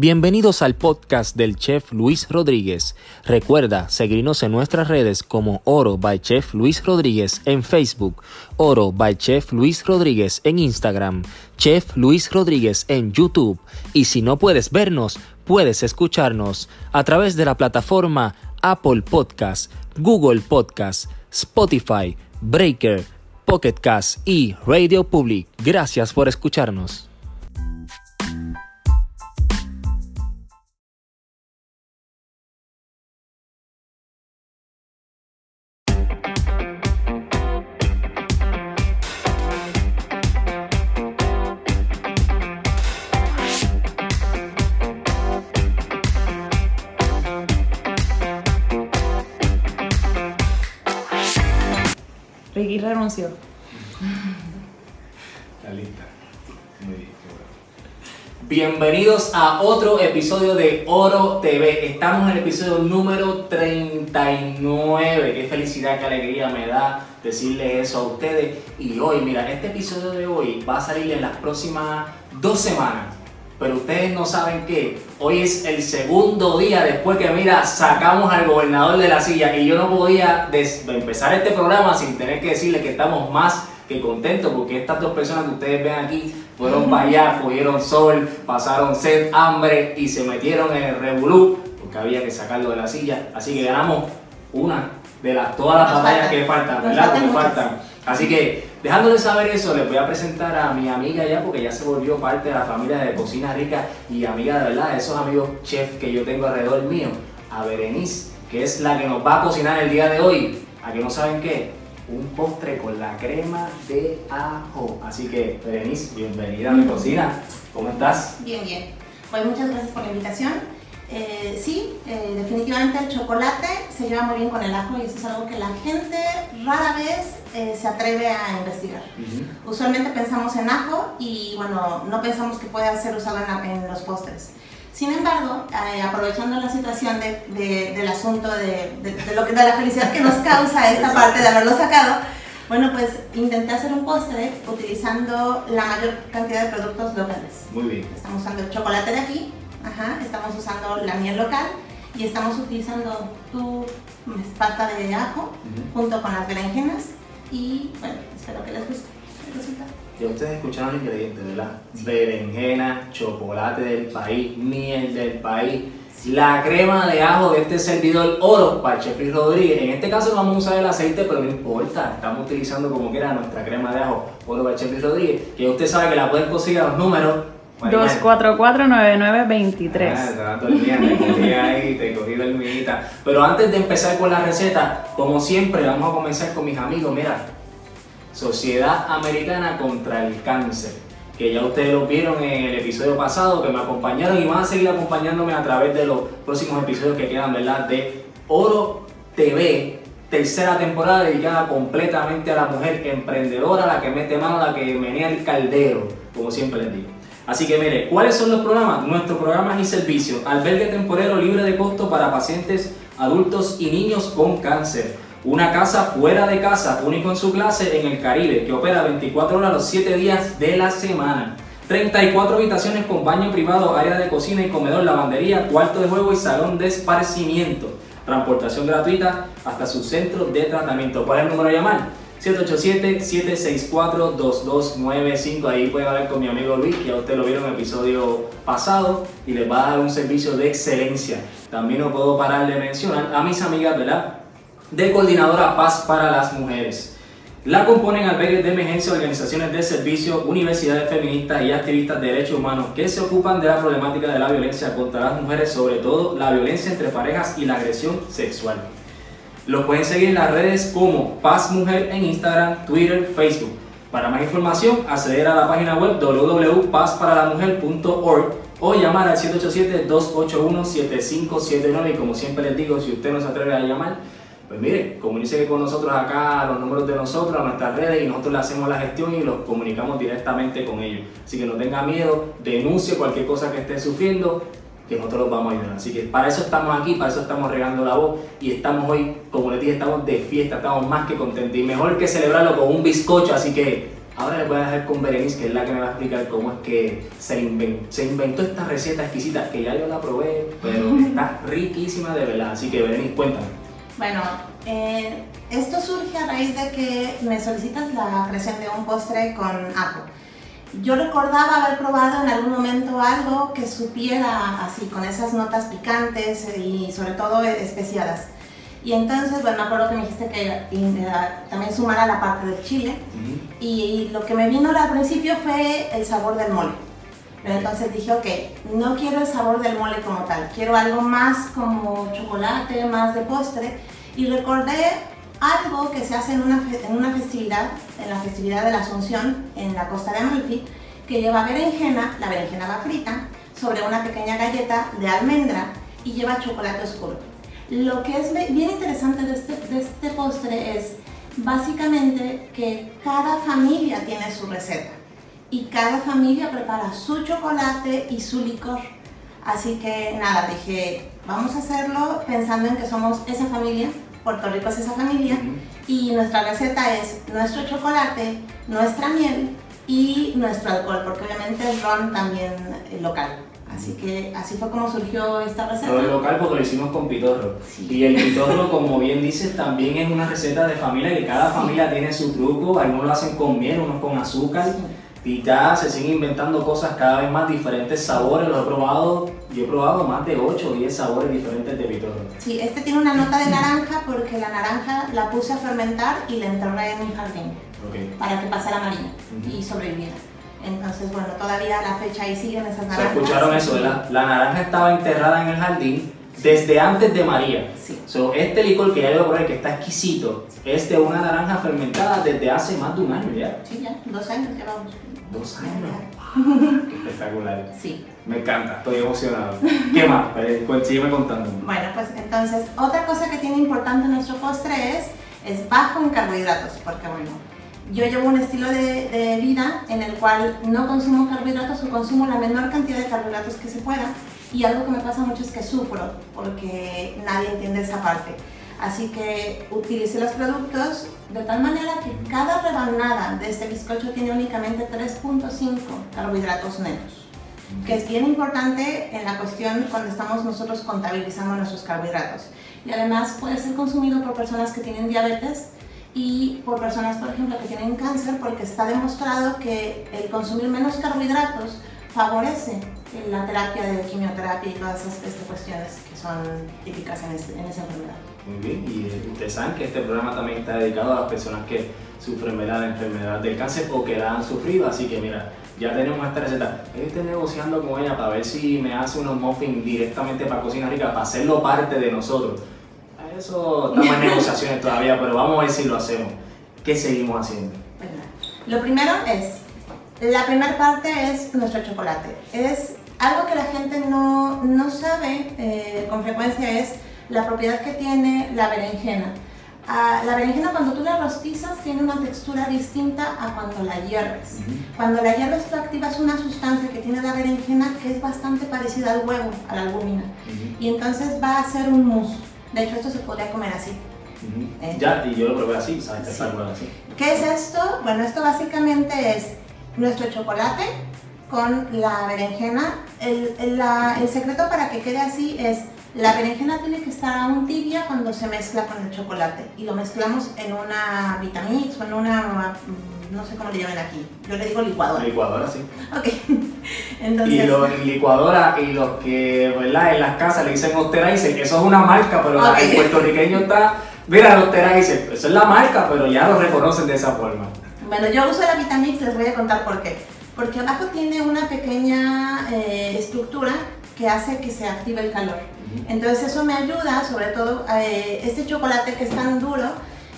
Bienvenidos al podcast del chef Luis Rodríguez. Recuerda seguirnos en nuestras redes como Oro by Chef Luis Rodríguez en Facebook, Oro by Chef Luis Rodríguez en Instagram, Chef Luis Rodríguez en YouTube y si no puedes vernos, puedes escucharnos a través de la plataforma Apple Podcast, Google Podcast, Spotify, Breaker, Pocket Cast y Radio Public. Gracias por escucharnos. Lista. Muy bien, qué bueno. Bienvenidos a otro episodio de Oro TV. Estamos en el episodio número 39. Qué felicidad, qué alegría me da decirles eso a ustedes. Y hoy, mira, este episodio de hoy va a salir en las próximas dos semanas. Pero ustedes no saben que hoy es el segundo día después que, mira, sacamos al gobernador de la silla y yo no podía empezar este programa sin tener que decirle que estamos más que contentos porque estas dos personas que ustedes ven aquí fueron para allá, cogieron sol, pasaron sed, hambre y se metieron en el revolú porque había que sacarlo de la silla. Así que ganamos una de las todas las batallas que faltan, ¿verdad? muchas. faltan. Así que, dejándoles saber eso, les voy a presentar a mi amiga ya, porque ya se volvió parte de la familia de Cocina Rica y amiga de verdad, de esos amigos chef que yo tengo alrededor mío, a Berenice, que es la que nos va a cocinar el día de hoy. ¿A que no saben qué? Un postre con la crema de ajo. Así que, Berenice, bienvenida a mi cocina. ¿Cómo estás? Bien, bien. Pues muchas gracias por la invitación. Eh, sí, eh, definitivamente el chocolate se lleva muy bien con el ajo y eso es algo que la gente rara vez eh, se atreve a investigar. Usualmente pensamos en ajo y bueno, no pensamos que pueda ser usado en, en los postres. Sin embargo, aprovechando la situación de- de- del asunto de lo que, de la felicidad que nos causa esta parte de haberlo sacado, bueno, pues intenté hacer un postre utilizando la mayor cantidad de productos locales. Muy bien. Estamos usando el chocolate de aquí, ajá, estamos usando la miel local y estamos utilizando tu pasta de ajo junto con las berenjenas y bueno, espero que les guste el resultado. Ya ustedes escucharon los ingredientes, ¿verdad? Berenjena, chocolate del país, miel del país, la crema de ajo de este servidor oro para Chef Luis Rodríguez. En este caso no vamos a usar el aceite, pero no importa, estamos utilizando como quiera nuestra crema de ajo oro para Chef Luis Rodríguez, que usted sabe que la pueden conseguir a los números. Marimar. 244-9923. Ah, te cogí ahí, te cogí dormidita. Pero antes de empezar con la receta, como siempre, vamos a comenzar con mis amigos. Mira, Sociedad Americana contra el Cáncer, que ya ustedes lo vieron en el episodio pasado, que me acompañaron y van a seguir acompañándome a través de los próximos episodios que quedan, ¿verdad? De Oro TV, tercera temporada dedicada completamente a la mujer emprendedora, la que mete mano, la que menea el caldero, como siempre les digo. Así que mire, ¿cuáles son los programas? Nuestros programas y servicios. Albergue temporero libre de costo para pacientes adultos y niños con cáncer. Una casa fuera de casa, único en su clase en el Caribe, que opera 24 horas los 7 días de la semana. 34 habitaciones con baño privado, área de cocina y comedor, lavandería, cuarto de juego y salón de esparcimiento. Transportación gratuita hasta su centro de tratamiento. ¿Cuál es el número a llamar? 787-764-2295. Ahí pueden hablar con mi amigo Luis, que ya usted lo vieron en el episodio pasado, y les va a dar un servicio de excelencia. También no puedo parar de mencionar a mis amigas, ¿verdad? De Coordinadora Paz para las Mujeres. La componen albergues de emergencia, organizaciones de servicio, universidades feministas y activistas de derechos humanos que se ocupan de la problemática de la violencia contra las mujeres, sobre todo la violencia entre parejas y la agresión sexual. Los pueden seguir en las redes como Paz Mujer en Instagram, Twitter, Facebook. Para más información, acceder a la página web www.pazparalamujer.org o llamar al 787-281-7579 y como siempre les digo, si usted no se atreve a llamar, pues mire, comuníquese con nosotros acá, a los números de nosotros, a nuestras redes y nosotros le hacemos la gestión y los comunicamos directamente con ellos. Así que no tenga miedo, denuncie cualquier cosa que esté sufriendo, que nosotros los vamos a ayudar. Así que para eso estamos aquí, para eso estamos regando la voz y estamos hoy, como les dije, estamos de fiesta, estamos más que contentos y mejor que celebrarlo con un bizcocho, así que Ahora les voy a dejar con Berenice, que es la que me va a explicar cómo es que se, inven- se inventó esta receta exquisita, que ya yo la probé, pero está riquísima de verdad. Así que Berenice, cuéntame. Bueno, eh, esto surge a raíz de que me solicitas la creación de un postre con ajo. Yo recordaba haber probado en algún momento algo que supiera así, con esas notas picantes y sobre todo especiadas. Y entonces, bueno, me acuerdo que me dijiste que eh, también sumara la parte del chile. Y lo que me vino al principio fue el sabor del mole. Pero entonces dije, ok, no quiero el sabor del mole como tal, quiero algo más como chocolate, más de postre. Y recordé algo que se hace en una, en una festividad, en la festividad de la Asunción, en la costa de Amalfi, que lleva berenjena, la berenjena va frita, sobre una pequeña galleta de almendra y lleva chocolate oscuro. Lo que es bien interesante de este, de este postre es básicamente que cada familia tiene su receta y cada familia prepara su chocolate y su licor. Así que nada, dije, vamos a hacerlo pensando en que somos esa familia, Puerto Rico es esa familia, y nuestra receta es nuestro chocolate, nuestra miel y nuestro alcohol, porque obviamente el ron también eh, local. Así que así fue como surgió esta receta. Todo local porque lo hicimos con pitorro. Sí. Y el pitorro, como bien dices, también es una receta de familia que cada Sí. familia tiene su truco. Algunos lo hacen con miel, unos con azúcar. Y ya se siguen inventando cosas cada vez más diferentes sabores. Lo he probado, yo he probado más de 8 o 10 sabores diferentes de pitorro. Sí, este tiene una nota de naranja porque la naranja la puse a fermentar y la enterré en mi jardín Ok. para que pasara marina Ujú. y sobreviviera. Entonces, bueno, todavía a la fecha ahí siguen esas ¿Se naranjas. escucharon eso, verdad? La naranja estaba enterrada en el jardín desde antes de María. Sí. So, este licor que ya yo probé, que está exquisito, es de una naranja fermentada desde hace más de un año ya. Sí, ya, dos años llevamos. Dos años. Qué espectacular. Sí. Me encanta, estoy emocionado. ¿Qué más? Eh, Pues sígueme contando. Bueno, pues entonces, otra cosa que tiene importante nuestro postre es, es bajo en carbohidratos, porque bueno, yo llevo un estilo de, de vida en el cual no consumo carbohidratos o consumo la menor cantidad de carbohidratos que se pueda, y algo que me pasa mucho es que sufro, porque nadie entiende esa parte. Así que utilicé los productos de tal manera que cada rebanada de este bizcocho tiene únicamente 3.5 carbohidratos netos que es bien importante en la cuestión cuando estamos nosotros contabilizando nuestros carbohidratos. Y además puede ser consumido por personas que tienen diabetes y por personas, por ejemplo, que tienen cáncer, porque está demostrado que el consumir menos carbohidratos favorece la terapia de quimioterapia y todas esas este, cuestiones que son típicas en, ese- en esa enfermedad. Muy bien, y ustedes saben que este programa también está dedicado a las personas que sufren ¿verdad? la enfermedad del cáncer o que la han sufrido, así que mira, ya tenemos esta receta. Estoy negociando con ella para ver si me hace unos muffins directamente para Cocina Rica, para hacerlo parte de nosotros. Eso estamos en negociaciones todavía, pero vamos a ver si lo hacemos. ¿Qué seguimos haciendo? Pues. Lo primero es, la primera parte es nuestro chocolate. Es algo que la gente no, no sabe eh, con frecuencia es la propiedad que tiene la berenjena. Ah, la berenjena cuando tú la rostizas tiene una textura distinta a cuando la hierves. Cuando la hierves tú activas una sustancia que tiene la berenjena que es bastante parecida al huevo, a la albúmina. Y entonces va a ser un mousse. De hecho esto se podría comer así. Eh. Ya, y yo lo probé así, ¿sabes? Sí. Así. ¿Qué es esto? Bueno, esto básicamente es nuestro chocolate con la berenjena. El, el- la- el secreto para que quede así es la berenjena tiene que estar aún tibia cuando se mezcla con el chocolate y lo mezclamos en una Vitamix o en una, mm, no sé cómo le llaman aquí, yo le digo licuadora. Licuadora, sí. Ok, entonces... Y los en licuadora y los que, ¿verdad? En las casas le dicen Osterizer, que eso es una marca, pero Ok. el puertorriqueño está, mira el Osterizer, eso es la marca, pero ya lo reconocen de esa forma. Bueno, yo uso la Vitamix, les voy a contar por qué. Porque abajo tiene una pequeña eh, estructura que hace que se active el calor. Entonces eso me ayuda, sobre todo eh, este chocolate que es tan duro,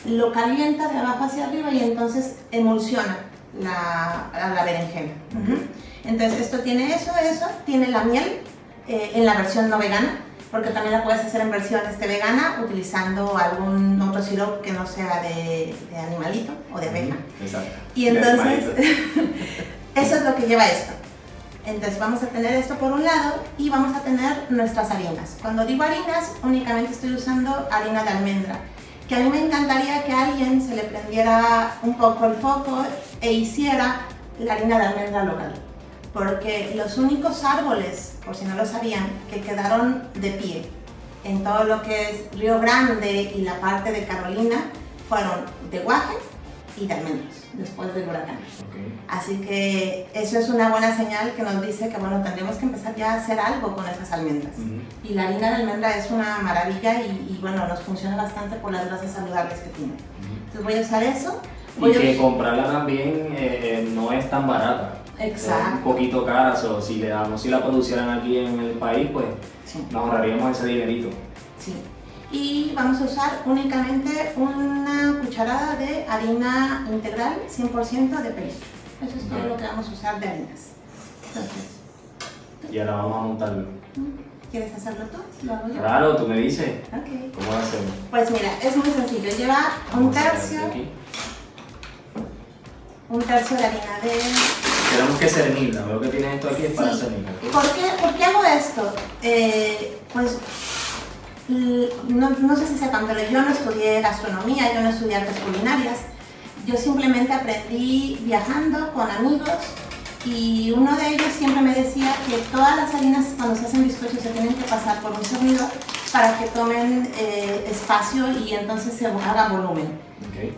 lo calienta de abajo hacia arriba y entonces emulsiona la, la berenjena. Ujú. Entonces esto tiene eso, eso, tiene la miel eh, en la versión no vegana, porque también la puedes hacer en versión este, vegana utilizando algún otro sirope que no sea de, de animalito o de abeja. Exacto. Y entonces, eso es lo que lleva esto. Entonces vamos a tener esto por un lado y vamos a tener nuestras harinas. Cuando digo harinas, únicamente estoy usando harina de almendra, que a mí me encantaría que a alguien se le prendiera un poco el foco e hiciera la harina de almendra local. Porque los únicos árboles, por si no lo sabían, que quedaron de pie en todo lo que es Río Grande y la parte de Carolina fueron de guaje y de almendros después del huracán. Así que eso es una buena señal que nos dice que bueno, tendríamos que empezar ya a hacer algo con esas almendras. Y la harina de almendra es una maravilla y, bueno, nos funciona bastante por las grasas saludables que tiene. Entonces voy a usar eso. y que comprarla también eh, no es tan barata. Exacto. Es un poquito cara, o si le damos, si la producieran aquí en el país, pues nos ahorraríamos ese dinerito. Sí y vamos a usar únicamente una cucharada de harina integral 100% de peso. Eso es todo lo que vamos a usar de harinas. Entonces, y ahora vamos a montarlo. ¿Quieres hacerlo tú? ¿Lo hago yo? Claro, tú me dices. Okay. ¿Cómo lo hacemos? Pues mira, es muy sencillo. Lleva un tercio. Un tercio de harina de. Tenemos que cernirla. Veo que tienes esto aquí es para cernirla. ¿Por qué, ¿Por qué hago esto? Eh, pues no, no, sé si sepan, pero yo no estudié gastronomía, yo no estudié artes culinarias. Yo simplemente aprendí viajando con amigos y uno de ellos siempre me decía que todas las harinas cuando se hacen bizcochos se tienen que pasar por un servidor para que tomen eh, espacio y entonces se haga volumen.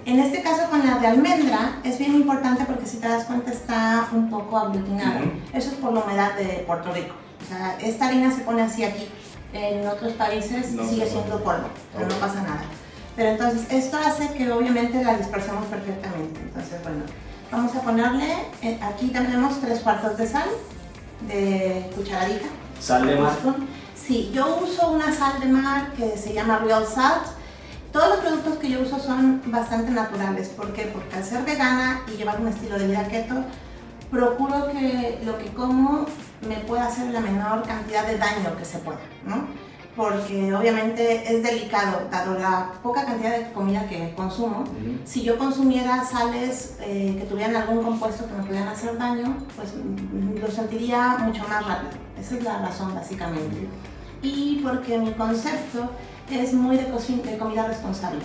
En este caso con la de almendra es bien importante porque si te das cuenta está un poco aglutinada. Eso es por la humedad de Puerto Rico. O sea, esta harina se pone así aquí en otros países sigue siendo polvo, pero no pasa nada. Pero entonces esto hace que obviamente la dispersemos perfectamente. Entonces, bueno, vamos a ponerle, eh, aquí tenemos tres cuartos de sal, de cucharadita. ¿Sal de mar? Sí, yo uso una sal de mar que se llama Real Salt. Todos los productos que yo uso son bastante naturales. ¿Por qué? Porque al ser vegana y llevar un estilo de vida keto, procuro que lo que como me pueda hacer la menor cantidad de daño que se pueda, ¿no? Porque obviamente es delicado, dado la poca cantidad de comida que consumo. Si yo consumiera sales eh, que tuvieran algún compuesto que me pudieran hacer daño, pues mm, lo sentiría mucho más rápido. Esa es la razón básicamente. Y porque mi concepto es muy de, de comida responsable.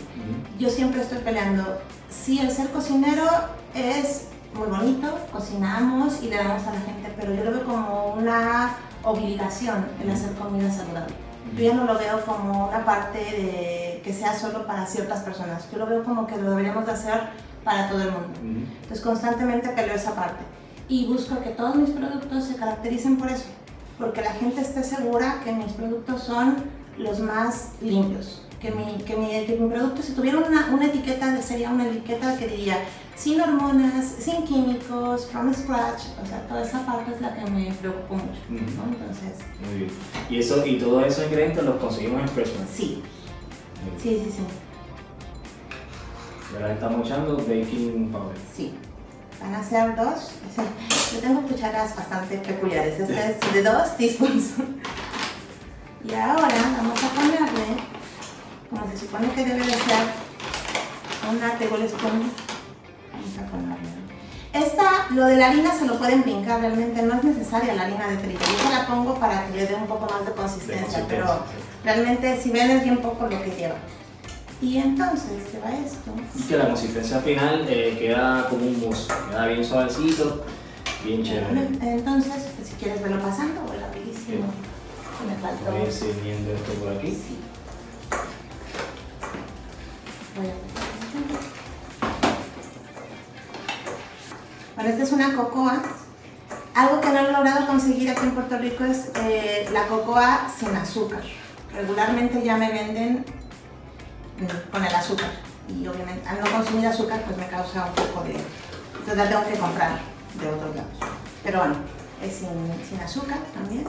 Yo siempre estoy peleando, si el ser cocinero es muy bonito, cocinamos y le damos a la gente, pero yo lo veo como una obligación el hacer comida saludable. Yo ya no lo veo como una parte de que sea solo para ciertas personas, yo lo veo como que lo deberíamos de hacer para todo el mundo. Entonces constantemente peleo esa parte y busco que todos mis productos se caractericen por eso, porque la gente esté segura que mis productos son los más limpios, que mi, que mi, que mi producto, si tuviera una, una etiqueta, sería una etiqueta que diría sin hormonas, sin químicos, from scratch, o sea, toda esa parte es la que me preocupa mucho, ¿no? Entonces... Muy bien. ¿Y, eso, y todos esos ingredientes los conseguimos en Freshman? Sí. Sí, sí, sí. Y ahora estamos echando baking powder. Sí. Van a ser dos. Yo tengo cucharas bastante peculiares. Esta es de dos teaspoons. Y ahora vamos a ponerle, como se supone que debe de ser, una tablespoon esta, lo de la harina se lo pueden brincar, realmente no es necesaria la harina de trigo. Yo la pongo para que le dé un poco más de consistencia, pero realmente si ven es bien poco lo que lleva. Y entonces lleva esto. Y que la consistencia final eh, queda como un mousse, queda bien suavecito, bien chévere. Entonces, pues, si quieres verlo pasando, voy rapidísimo. Me faltó. Voy esto por aquí. Sí. Bueno, esta es una cocoa. Algo que no he logrado conseguir aquí en Puerto Rico es eh, la cocoa sin azúcar. Regularmente ya me venden mm, con el azúcar. Y obviamente al no consumir azúcar pues me causa un poco de... Entonces la tengo que comprar de otros lados. Pero bueno, es sin, azúcar también.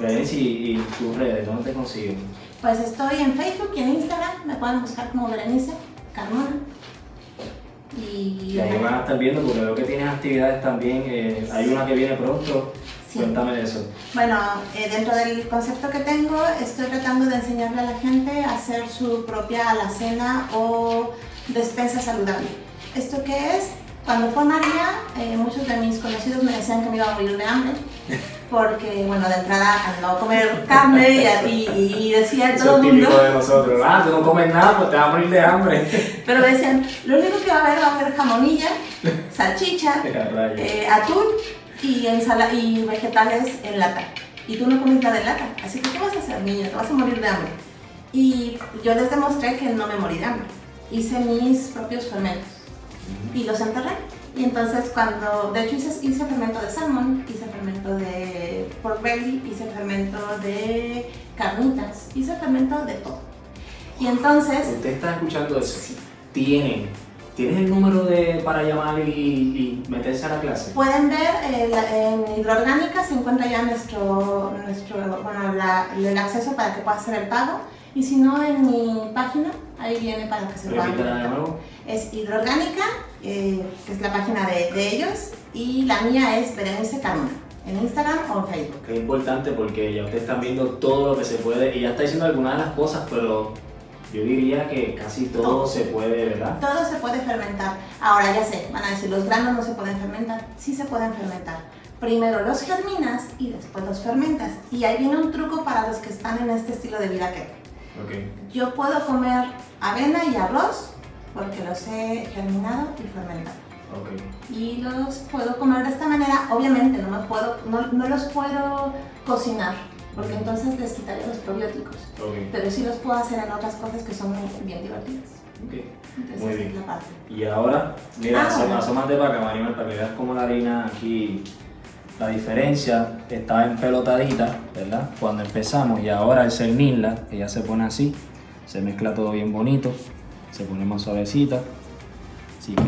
Berenice, ¿y, ¿y tus redes? ¿Dónde te consiguen? Pues estoy en Facebook y en Instagram. Me pueden buscar como Berenice Carmona. Y, ahí van a estar viendo, porque veo que tienes actividades también. Eh, hay una que viene pronto. Cuéntame de eso. Bueno, eh, dentro del concepto que tengo, estoy tratando de enseñarle a la gente a hacer su propia alacena o despensa saludable. ¿Esto qué es? Cuando fue María, eh, muchos de mis conocidos me decían que me iba a morir de hambre porque, bueno, de entrada al no comer carne y, y, y decía Eso todo el mundo, de nosotros. Ah, tú no comes nada, pues te vas a morir de hambre. pero decían, lo único que va a haber va a haber jamonilla, salchicha, eh, atún y, ensala y vegetales en lata. Y tú no comes nada de lata, así que ¿qué vas a hacer, niño? Te vas a morir de hambre. Y yo les demostré que no me morí de hambre. Hice mis propios fermentos y los enterré. Y entonces cuando, de hecho hice, hice fermento de salmón, hice fermento de pork belly, hice fermento de carnitas, hice fermento de todo. Y entonces, Usted está escuchando eso. Tienen. ¿Tienes el número de, para llamar y, y meterse a la clase? pueden ver eh, la- en Hidroorgánica se encuentra ya nuestro, nuestro bueno, la- el acceso para que pueda hacer el pago. Y si no, en mi página, ahí viene para que se pueda de nuevo. Es Hidroorgánica, eh, que es la página de, de ellos, y la mía es Berenice Carmona, en Instagram o en Facebook. Que es importante porque ya ustedes están viendo todo lo que se puede. Y ya está diciendo algunas de las cosas, pero yo diría que casi todo Todo. se puede, ¿verdad? Todo se puede fermentar. Ahora ya sé, van a decir, los granos no se pueden fermentar. Sí se pueden fermentar. Primero los germinas y después los fermentas. Y ahí viene un truco para los que están en este estilo de vida keto. Ok. Yo puedo comer avena y arroz porque los he germinado y fermentado. Ok. Y los puedo comer de esta manera. Obviamente no, me puedo, no, no los puedo cocinar porque entonces les quitaría los probióticos. Ok. Pero sí los puedo hacer en otras cosas que son bien divertidas. Ok. Entonces Muy bien. es la parte. Y ahora, mira, Ah, bueno. asómate para acá, Maribel, para que veas cómo la harina aquí, la diferencia está empelotadita, ¿verdad? Cuando empezamos y ahora el cernirla, que ya se pone así, se mezcla todo bien bonito, se pone más suavecita. Así que,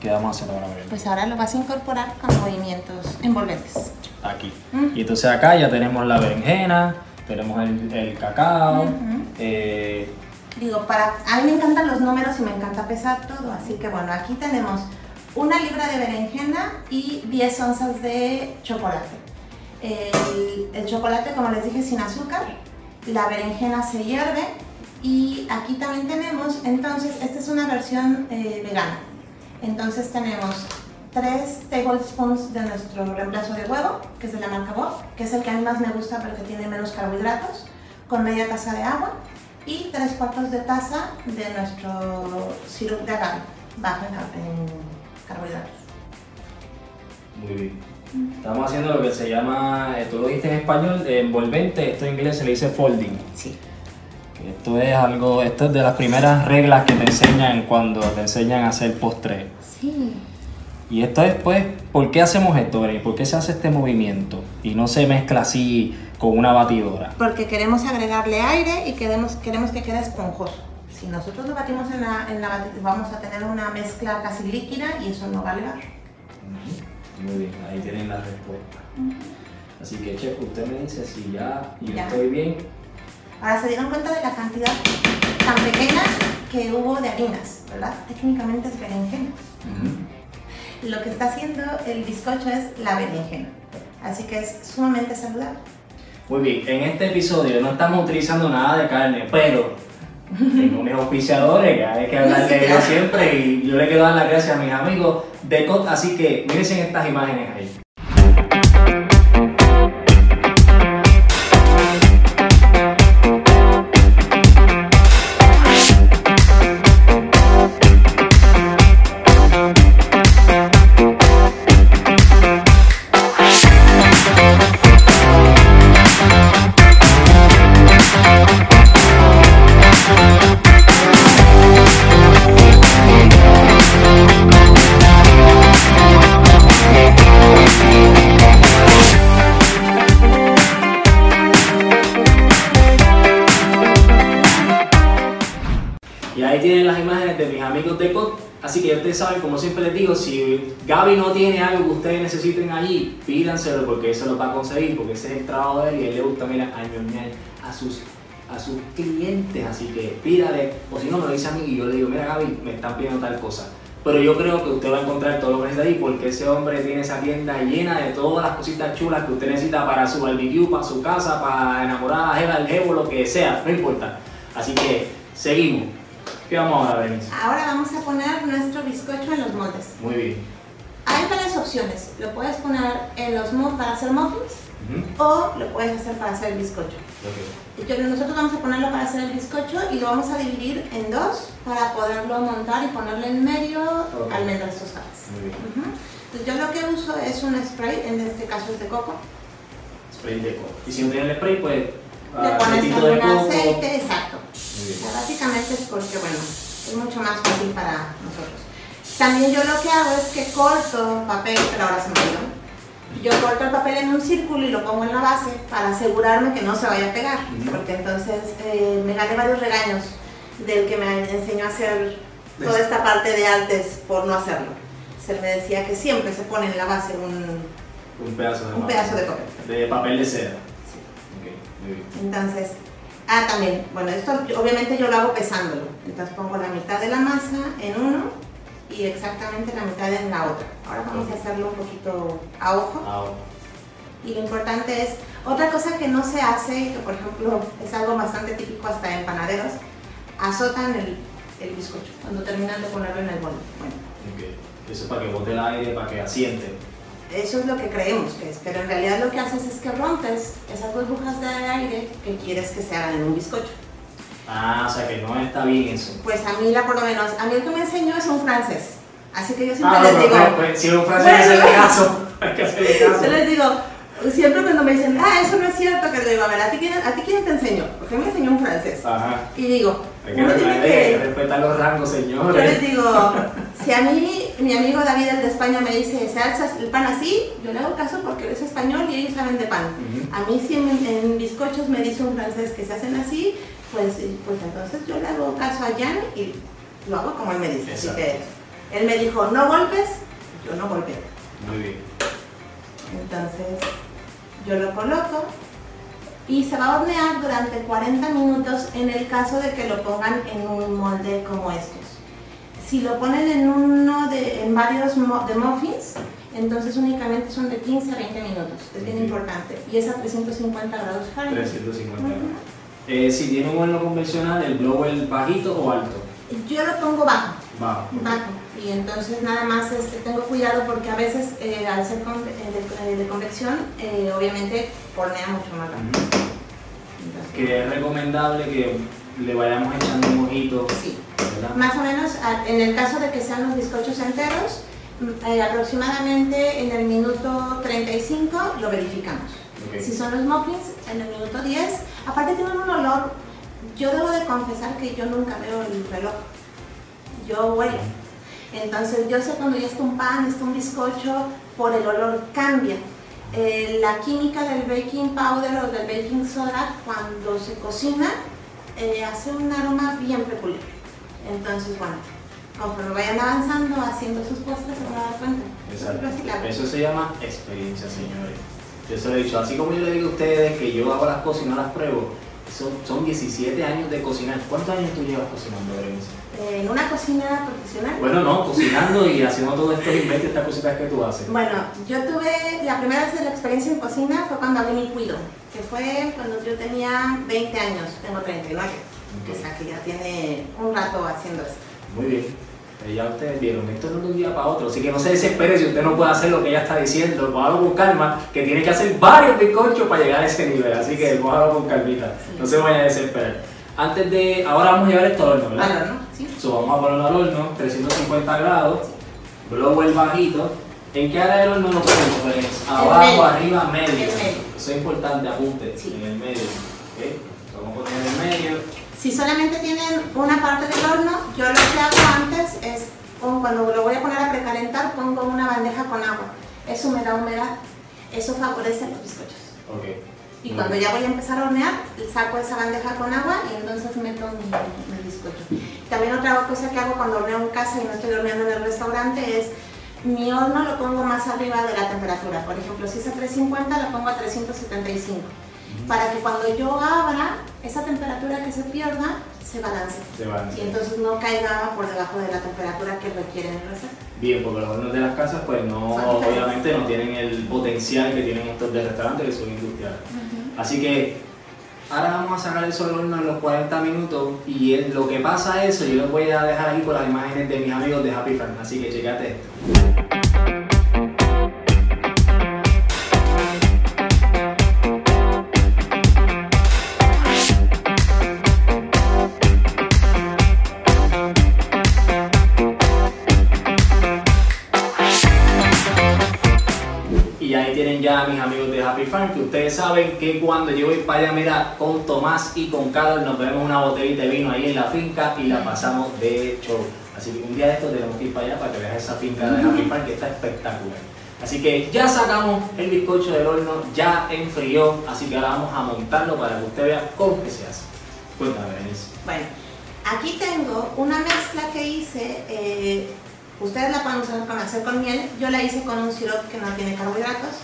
¿qué vamos a hacer ahora? Pues ahora lo vas a incorporar con movimientos envolventes. Aquí. Mm. Y entonces acá ya tenemos la berenjena, tenemos el, el cacao, eh, Digo, para, a mí me encantan los números y me encanta pesar todo, así que bueno, aquí tenemos una libra de berenjena y 10 onzas de chocolate. El, el chocolate, como les dije, sin azúcar, la berenjena se hierve y aquí también tenemos, entonces, esta es una versión eh, vegana. Entonces tenemos 3 tablespoons de nuestro reemplazo de huevo, que es de la marca Bob, que es el que a mí más me gusta porque tiene menos carbohidratos, con media taza de agua y 3 cuartos de taza de nuestro sirope de agave, bajo en, carbohidratos. Muy bien. Estamos haciendo lo que se llama, eh, tú lo dijiste en español, envolvente, esto en inglés se le dice folding. Sí. Esto es algo, esto es de las primeras reglas que te enseñan cuando te enseñan a hacer postre. Sí. Y esto es pues, ¿por qué hacemos esto? ¿Por qué se hace este movimiento? Y no se mezcla así con una batidora. Porque queremos agregarle aire y queremos, queremos que quede esponjoso. Si nosotros lo batimos en la, en la vamos a tener una mezcla casi líquida y eso no va a ligar. Muy bien, ahí tienen la respuesta. Así que, chef, usted me dice si ya, yo Ya. estoy bien. Ahora se dieron cuenta de la cantidad tan pequeña que hubo de harinas, ¿verdad? Técnicamente es berenjena. Lo que está haciendo el bizcocho es la berenjena. Así que es sumamente saludable. Muy bien, en este episodio no estamos utilizando nada de carne, pero tengo mis auspiciadores, hay que hablar de ellos siempre y yo le quiero dar las gracias a mis amigos de COT, así que miren estas imágenes ahí. Pídanselo porque se lo va a conseguir, porque ese es el trabajo de él y a él le gusta, mira, añoñar a sus, a sus clientes. Así que pídale, o si no, me lo dice a mí y yo le digo, mira Gaby, me están pidiendo tal cosa. Pero yo creo que usted va a encontrar todo lo que necesita ahí porque ese hombre tiene esa tienda llena de todas las cositas chulas que usted necesita para su barbecue, para su casa, para enamorar a jeva, el jevo, lo que sea, no importa. Así que seguimos. vamos ahora, Denise? Ahora vamos a poner nuestro bizcocho en los moldes. Muy bien. Opciones. Lo puedes poner en los mu- para hacer muffins Ujú. o lo puedes hacer para hacer el bizcocho. Ok. Yo- nosotros vamos a ponerlo para hacer el bizcocho y lo vamos a dividir en dos para poderlo montar y ponerle en medio Ok. almendras tostadas. Muy bien. Ujú. Entonces yo lo que uso es un spray, en este caso es de coco. Spray de coco. Y si no tienes el spray, pues Le pones aceitito de algún aceite, exacto. Muy bien. O sea, básicamente es porque, bueno, es mucho más fácil para nosotros. También yo lo que hago es que corto papel, pero ahora se me olvidó. Yo corto el papel en un círculo y lo pongo en la base para asegurarme que no se vaya a pegar, porque entonces eh, me gané varios regaños del que me enseñó a hacer toda esta parte de artes por no hacerlo. Se me decía que siempre se pone en la base un, Un pedazo de un papel. pedazo de papel. De papel de seda. Ok, muy bien. Entonces, ah, también, bueno, esto obviamente yo lo hago pesándolo. Entonces pongo la mitad de la masa en uno y exactamente la mitad en la otra. Ahora vamos a hacerlo un poquito a ojo. Ah, Y lo importante es, otra cosa que no se hace, que por ejemplo es algo bastante típico hasta en panaderos, azotan el, el bizcocho cuando terminan de ponerlo en el bol. Bueno, ok. Eso es para que bote el aire, para que asiente. eso es lo que creemos que es, pero en realidad lo que haces es que rompes esas burbujas de aire que quieres que se hagan en un bizcocho. Ah, o sea que no está bien eso. Pues a mí, la, por lo menos, a mí el que me enseñó es un francés. Así que yo siempre Ah, les no, digo, pero, pues, si es un francés, hay que hacerle caso. Hay que hacerle yo caso. les digo, siempre cuando me dicen, ah, eso no es cierto, que le digo, a ver, ¿a ti quién, a ti quién te enseñó? Porque me enseñó un francés. Ajá. Y digo, Hay que, uno tiene que respetar los rangos, Yo les señores. digo, si a mí, mi amigo David, el de España, me dice, se alza el pan así, yo le hago caso porque él es español y ellos saben de pan. Ujú. A mí si en, en bizcochos me dice un francés que se hacen así, pues, pues entonces yo le hago caso a Jan y lo hago como él me dice. Así que él me dijo, no golpes, yo no golpeo. Muy bien. Entonces yo lo coloco y se va a hornear durante 40 minutos en el caso de que lo pongan en un molde como estos. Si lo ponen en uno de, en varios mo- de muffins, entonces únicamente son de 15 a 20 minutos. Es bien importante. Y es a 350 grados Fahrenheit. 350 Ujú. grados. Eh, si tiene un horno convencional, ¿el blower bajito o alto? Yo lo pongo bajo. Bajo. Bajo. Y entonces nada más este, tengo cuidado porque a veces eh, al ser con- eh, de, de convección, eh, obviamente hornea mucho más rápido. Entonces, Que es recomendable que le vayamos echando un ojito, sí. ¿verdad? Más o menos, en el caso de que sean los bizcochos enteros, mm, aproximadamente en el minuto 35 lo verificamos. Si son los muffins, en el minuto 10, aparte tienen un olor, yo debo de confesar que yo nunca veo el reloj, yo huelo. Entonces yo sé cuando ya está un pan, está un bizcocho, por el olor cambia. Eh, la química del baking powder o del baking soda cuando se cocina eh, hace un aroma bien peculiar. Entonces, bueno, conforme vayan avanzando, haciendo sus postres, se van a dar cuenta. Exacto. Eso se llama experiencia, señores. Yo se lo he dicho, así como yo le digo a ustedes que yo hago las cosas y no las pruebo, son, son 17 años de cocinar. ¿Cuántos años tú llevas cocinando, Berenice? Eh, en una cocina profesional. Bueno, no, cocinando y haciendo todos estos inventos, estas cositas que tú haces. Bueno, yo tuve la primera vez de la experiencia en cocina fue cuando abrí mi cuido, que fue cuando yo tenía 20 años, tengo 39, Ok. o sea que ya tiene un rato haciendo esto. Muy bien. Eh, Ya ustedes vieron, esto no es de un día para otro, así que no se desespere si usted no puede hacer lo que ella está diciendo, cójalo con calma, que tiene que hacer varios bizcochos para llegar a ese nivel, así que cójalo con calmita, no se vaya a desesperar. Antes de, ahora vamos a llevar esto al horno, ¿verdad? Claro, ¿no? Sí. So, vamos a ponerlo al horno, 350 grados, blower bajito. ¿En qué área del horno lo ponemos? Pues, abajo, medio. arriba, medio. Medio. Eso es importante, apunte, Sí. en el medio. ¿ok? Vamos a poner en el medio. Si solamente tienen una parte del horno, yo lo que hago antes es, cuando lo voy a poner a precalentar, pongo una bandeja con agua. Eso me da humedad, eso favorece los bizcochos. Y Muy cuando bien. ya voy a empezar a hornear, saco esa bandeja con agua y entonces meto mi, mi bizcocho. También otra cosa que hago cuando horneo en casa y no estoy horneando en el restaurante es mi horno lo pongo más arriba de la temperatura. Por ejemplo, si es a 350, lo pongo a 375. Para que cuando yo abra, esa temperatura que se pierda se balance. Se van. Y entonces no caiga por debajo de la temperatura que requiere mi receta. Bien, porque los hornos de las casas pues no, obviamente no tienen el potencial que tienen estos de restaurantes que son industriales. Así que ahora vamos a sacar eso del horno en los 40 minutos y en lo que pasa eso yo les voy a dejar aquí con las imágenes de mis amigos de Happy Farm, así que checate esto. Saben que cuando yo voy para allá, mira, con Tomás y con Carlos nos bebemos una botellita de vino ahí en la finca y la pasamos de show. Así que un día de esto tenemos que ir para allá para que veas esa finca de Happy Farm que está espectacular. Así que ya sacamos el bizcocho del horno, ya enfrió, así que ahora vamos a montarlo para que usted vea cómo se hace. Cuéntame, Denise. Bueno, aquí tengo una mezcla que hice. eh, ustedes la pueden usar con hacer con miel. Yo la hice con un sirope que no tiene carbohidratos.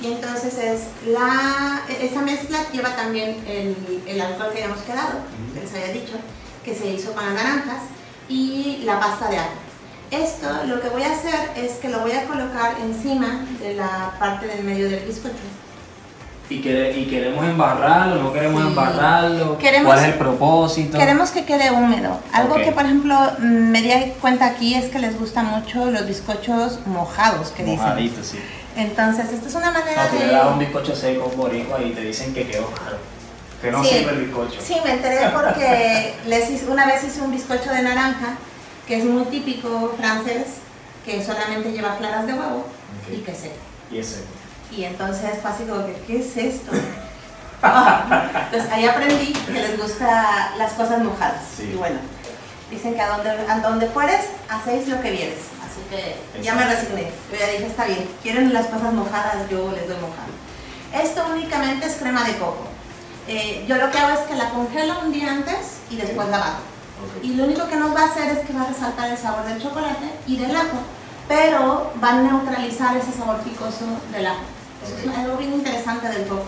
Y entonces es la, esa mezcla lleva también el, el alcohol que habíamos quedado, que les había dicho, que se hizo con las naranjas, y la pasta de ajo. Esto lo que voy a hacer es que lo voy a colocar encima de la parte del medio del bizcocho. ¿Y, quere- y queremos embarrarlo? ¿No queremos Sí. embarrarlo? Queremos- ¿Cuál es el propósito? Queremos que quede húmedo. Algo Ok. que, por ejemplo, me di cuenta aquí es que les gustan mucho los bizcochos mojados, que dicen. Mojadito, sí. Entonces, esta es una manera No, tú le das un de... bizcocho seco boricua y te dicen que quedó malo. Que no Sí. sirve el bizcocho. Sí, me enteré porque les hice- una vez hice un bizcocho de naranja, que es muy típico francés, que solamente lleva claras de huevo y que seco. Y ese. Y entonces fue así como que, ¿qué es esto? Entonces ahí aprendí que les gusta las cosas mojadas. Sí. Y bueno, dicen que a donde, a donde fueres, hacéis lo que vieres. Así que ya me resigné. Yo ya dije, está bien, quieren las cosas mojadas, yo les doy mojado. Esto únicamente es crema de coco. Eh, yo lo que hago es que la congelo un día antes y después la bato. Ok. Y lo único que nos va a hacer es que va a resaltar el sabor del chocolate y del ajo, pero va a neutralizar ese sabor picoso del ajo. Eso es algo bien interesante del coco.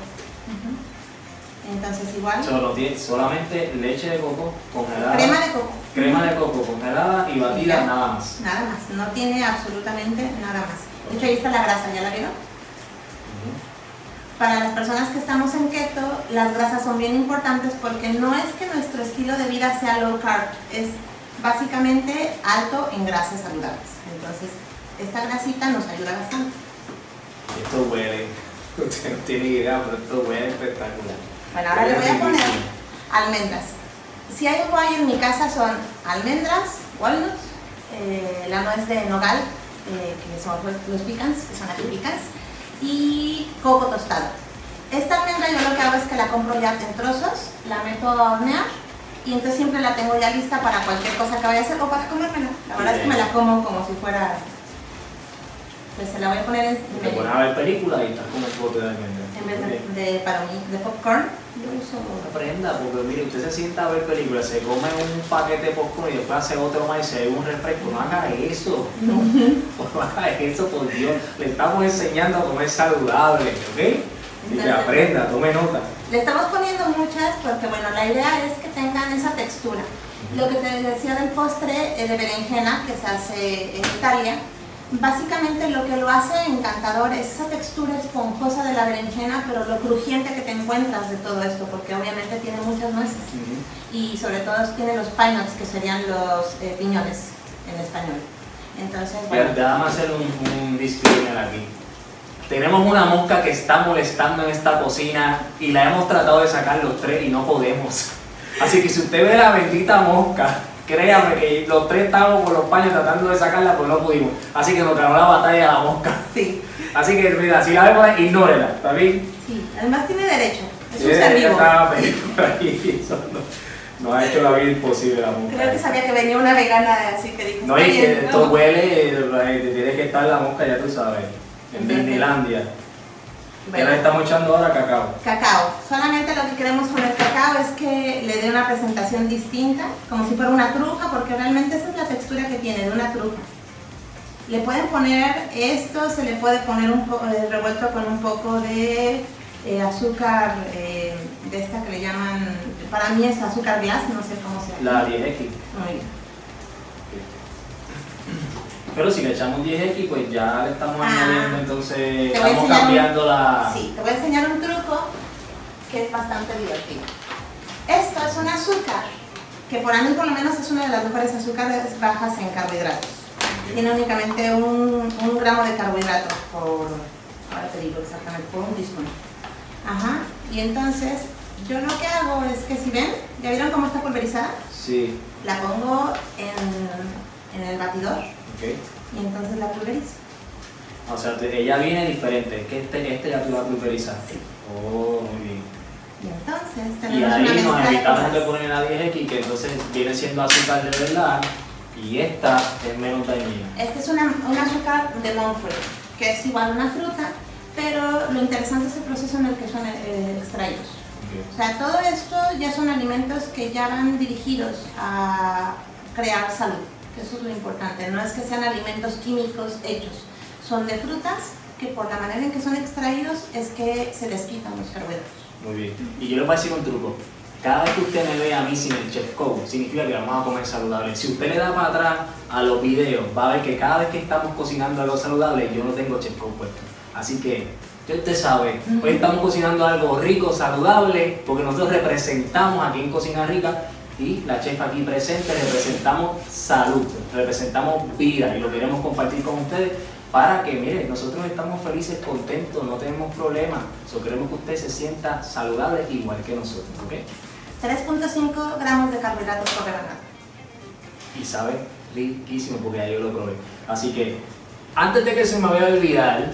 Entonces igual, Solo tiene solamente leche de coco congelada. crema de coco. crema de coco congelada y batida Ya. nada más. Nada más, no tiene absolutamente nada más. De hecho ahí está la grasa, ¿ya la vieron? Para las personas que estamos en keto, las grasas son bien importantes porque no es que nuestro estilo de vida sea low carb, es básicamente alto en grasas saludables. Entonces, esta grasita nos ayuda bastante. Esto huele. Usted no tiene idea, pero esto huele espectacular. Bueno, ahora le voy a poner almendras. Si hay algo ahí en mi casa son almendras, walnuts, eh, la nuez de nogal, eh, que son los pecans, que son aquí pecans, y coco tostado. Esta almendra yo lo que hago es que la compro ya en trozos, la meto a hornear y entonces siempre la tengo ya lista para cualquier cosa que vaya a hacer o para comérmela. La verdad es que me la como como si fuera... Pues se la voy a poner en, Te pones a ver película y estás como el bote de almendras. en vez de, de, para mí, de popcorn. Aprenda, porque mire, usted se sienta a ver películas, se come un paquete de popcorn y después hace otro más y se bebe un refresco. No haga eso. No, haga eso, por Dios. Le estamos enseñando a comer saludable, ¿ok? Y que aprenda, tome nota. Le estamos poniendo muchas porque, bueno, la idea es que tengan esa textura. Lo que te decía del postre eh, de berenjena que se hace en Italia, básicamente lo que lo hace encantador es esa textura esponjosa de la berenjena, pero lo crujiente que te encuentras de todo esto, porque obviamente tiene muchas nueces y sobre todo tiene los pine nuts, que serían los eh, piñones en español. Entonces, bueno, déjame hacer un, un disclaimer aquí. Tenemos una mosca que está molestando en esta cocina y la hemos tratado de sacar los tres y no podemos. Así que si usted ve la bendita mosca, créame que los tres estábamos con los paños tratando de sacarla, pero no pudimos. Así que nos ganó la batalla la mosca. sí, Así que mira, si la vemos, ignórela, ¿está bien? sí, además tiene derecho, es un Sí, ser ella vivo. estaba por ahí, nos ha hecho la vida imposible la mosca. Creo que sabía que venía una vegana, así que dijo, No, "Está y que esto vamos". huele, eh, tiene que estar la mosca, ya tú sabes, en Ujú. Disneylandia. Ya Bueno, le estamos echando ahora cacao. Cacao. Solamente lo que queremos con el cacao es que le dé una presentación distinta, como si fuera una truja, porque realmente esa es la textura que tiene de una truja. Le pueden poner esto, se le puede poner un po- eh, revuelto con un poco de eh, azúcar, eh, de esta que le llaman, para mí es azúcar glass, no sé cómo se llama. La 10X. Muy bien. Pero si le echamos 10X, pues ya le estamos Ah. añadiendo, entonces a estamos un- cambiando la... Sí, te voy a enseñar un truco que es bastante divertido. Esto es un azúcar que por mí por lo menos es una de las mejores azúcares bajas en carbohidratos. Tiene únicamente un, un gramo de carbohidratos por, ahora te digo exactamente, por un teaspoon. Ajá, y entonces yo lo que hago es que si ven, ¿ya vieron cómo está pulverizada? Sí, La pongo en, en el batidor y entonces la pulverizo. O sea, ella viene diferente. Que este, este ya tú la pulverizas. Sí. Oh, muy bien. Y entonces Y tenemos una ahí nos evitamos de poner la 10X, que entonces viene siendo azúcar de verdad. Y esta es menos dañina. Este es una, un azúcar de Monfrey, que es igual a una fruta, pero lo interesante es el proceso en el que son eh, extraídos. O sea, todo esto ya son alimentos que ya van dirigidos a crear salud, eso es lo importante. No es que sean alimentos químicos hechos, son de frutas que por la manera en que son extraídos es que se les quitan los carbohidratos. Muy bien. Y yo les voy a decir un truco. Cada vez que usted me ve a mí sin el chef code, significa que vamos a comer saludable. Si usted le da para atrás a los videos, va a ver que cada vez que estamos cocinando algo saludable, yo no tengo chef code puesto. Así que, ya usted sabe, hoy estamos cocinando algo rico, saludable, porque nosotros representamos aquí en Cocina Rica y la chef aquí presente representamos salud, representamos vida y lo queremos compartir con ustedes para que, miren, nosotros estamos felices, contentos, no tenemos problemas, so queremos que usted se sienta saludable igual que nosotros, ¿ok? 3.5 gramos de carbohidratos por rebanada. Y sabe riquísimo porque ya yo lo probé. Así que, antes de que se me vaya a olvidar,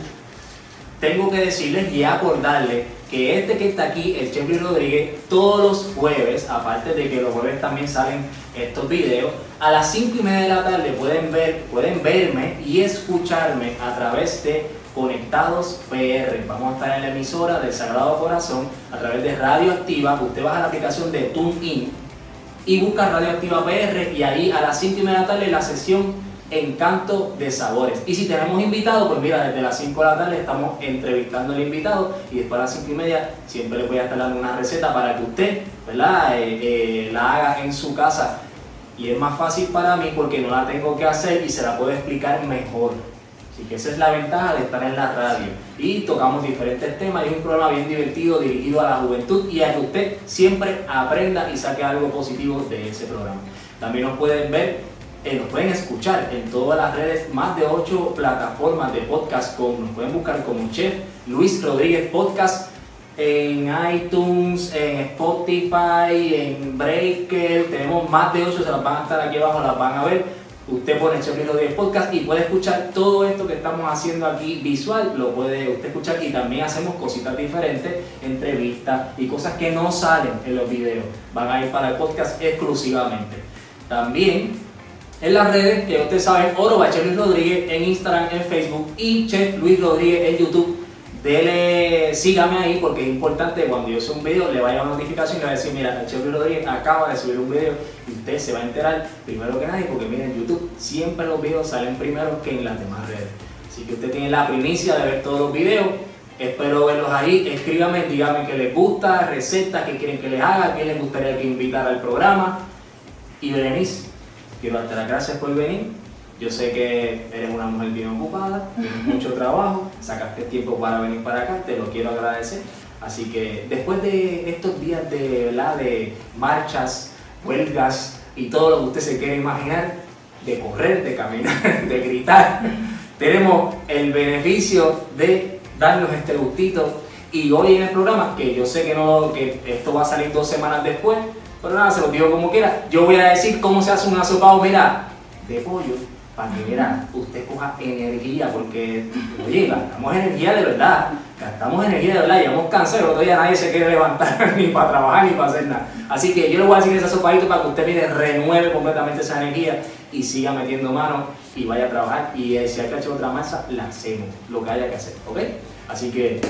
tengo que decirles y acordarles que este que está aquí, el Chef Rodríguez, todos los jueves, aparte de que los jueves también salen estos videos, a las 5 y media de la tarde pueden, ver, pueden verme y escucharme a través de Conectados PR. Vamos a estar en la emisora del Sagrado Corazón a través de Radio Activa. Usted baja la aplicación de TuneIn y busca Radioactiva PR y ahí a las 5 y media de la tarde la sesión Encanto de Sabores. Y si tenemos invitados, pues mira, desde las 5 de la tarde estamos entrevistando al invitado y después a las 5 y media siempre les voy a estar dando una receta para que usted ¿verdad? Eh, eh, la haga en su casa. Y es más fácil para mí porque no la tengo que hacer y se la puedo explicar mejor. Así que esa es la ventaja de estar en la radio. Y tocamos diferentes temas y es un programa bien divertido dirigido a la juventud y a que usted siempre aprenda y saque algo positivo de ese programa. También nos pueden ver, eh, nos pueden escuchar en todas las redes, más de 8 plataformas de podcast. Con, nos pueden buscar como Chef Luis Rodríguez Podcast en iTunes, en Spotify, en Breaker. Tenemos más de 8, se las van a estar aquí abajo, las van a ver. Usted pone Chef Luis Rodríguez Podcast y puede escuchar todo esto que estamos haciendo aquí visual, lo puede usted escuchar y también hacemos cositas diferentes, entrevistas y cosas que no salen en los videos. Van a ir para el podcast exclusivamente. También en las redes, que ustedes saben, Oro Luis Rodríguez en Instagram, en Facebook y Chef Luis Rodríguez en YouTube. Dele, sígame ahí porque es importante cuando yo suba un video le vaya una notificación y le va a decir, mira, Chef Luis Rodríguez acaba de subir un video y usted se va a enterar primero que nadie porque miren, en YouTube siempre los videos salen primero que en las demás redes. Así que usted tiene la primicia de ver todos los videos. Espero verlos ahí. Escríbame, díganme qué les gusta, recetas que quieren que les haga, quién les gustaría que invitara al programa. Y Berenice, quiero darte las gracias por venir. Yo sé que eres una mujer bien ocupada, tienes mucho trabajo, sacaste tiempo para venir para acá, te lo quiero agradecer. Así que después de estos días de, ¿verdad? de marchas, huelgas y todo lo que usted se quiere imaginar, de correr, de caminar, de gritar, tenemos el beneficio de darnos este gustito. Y hoy en el programa, que yo sé que, no, que esto va a salir dos semanas después, pero nada, se lo digo como quiera. Yo voy a decir cómo se hace un asopado, mira, de pollo, para que mira, usted coja energía, porque, oye, gastamos energía de verdad, gastamos energía de verdad, llevamos cansados, el otro día nadie se quiere levantar ni para trabajar ni para hacer nada. Así que yo le voy a decir ese asopadito para que usted mire, renueve completamente esa energía y siga metiendo mano y vaya a trabajar. Y si hay que hacer otra masa, la hacemos, lo que haya que hacer, ¿ok? Así que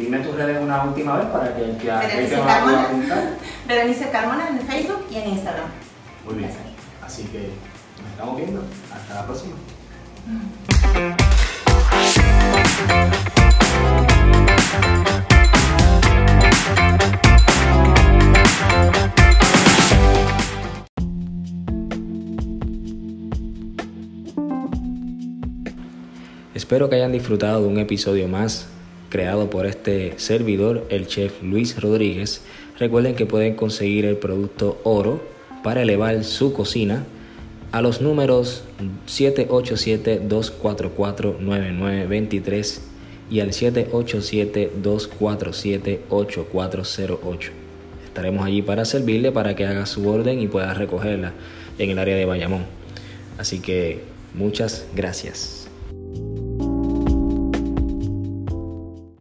dime tus redes una última vez para que el que Berenice Carmona. Berenice Carmona en Facebook y en Instagram. Muy bien. Así que nos estamos viendo. Hasta la próxima. Espero que hayan disfrutado de un episodio más creado por este servidor, el chef Luis Rodríguez. Recuerden que pueden conseguir el producto oro para elevar su cocina a los números 787-244-9923 y al 787-247-8408. Estaremos allí para servirle para que haga su orden y pueda recogerla en el área de Bayamón. Así que muchas gracias.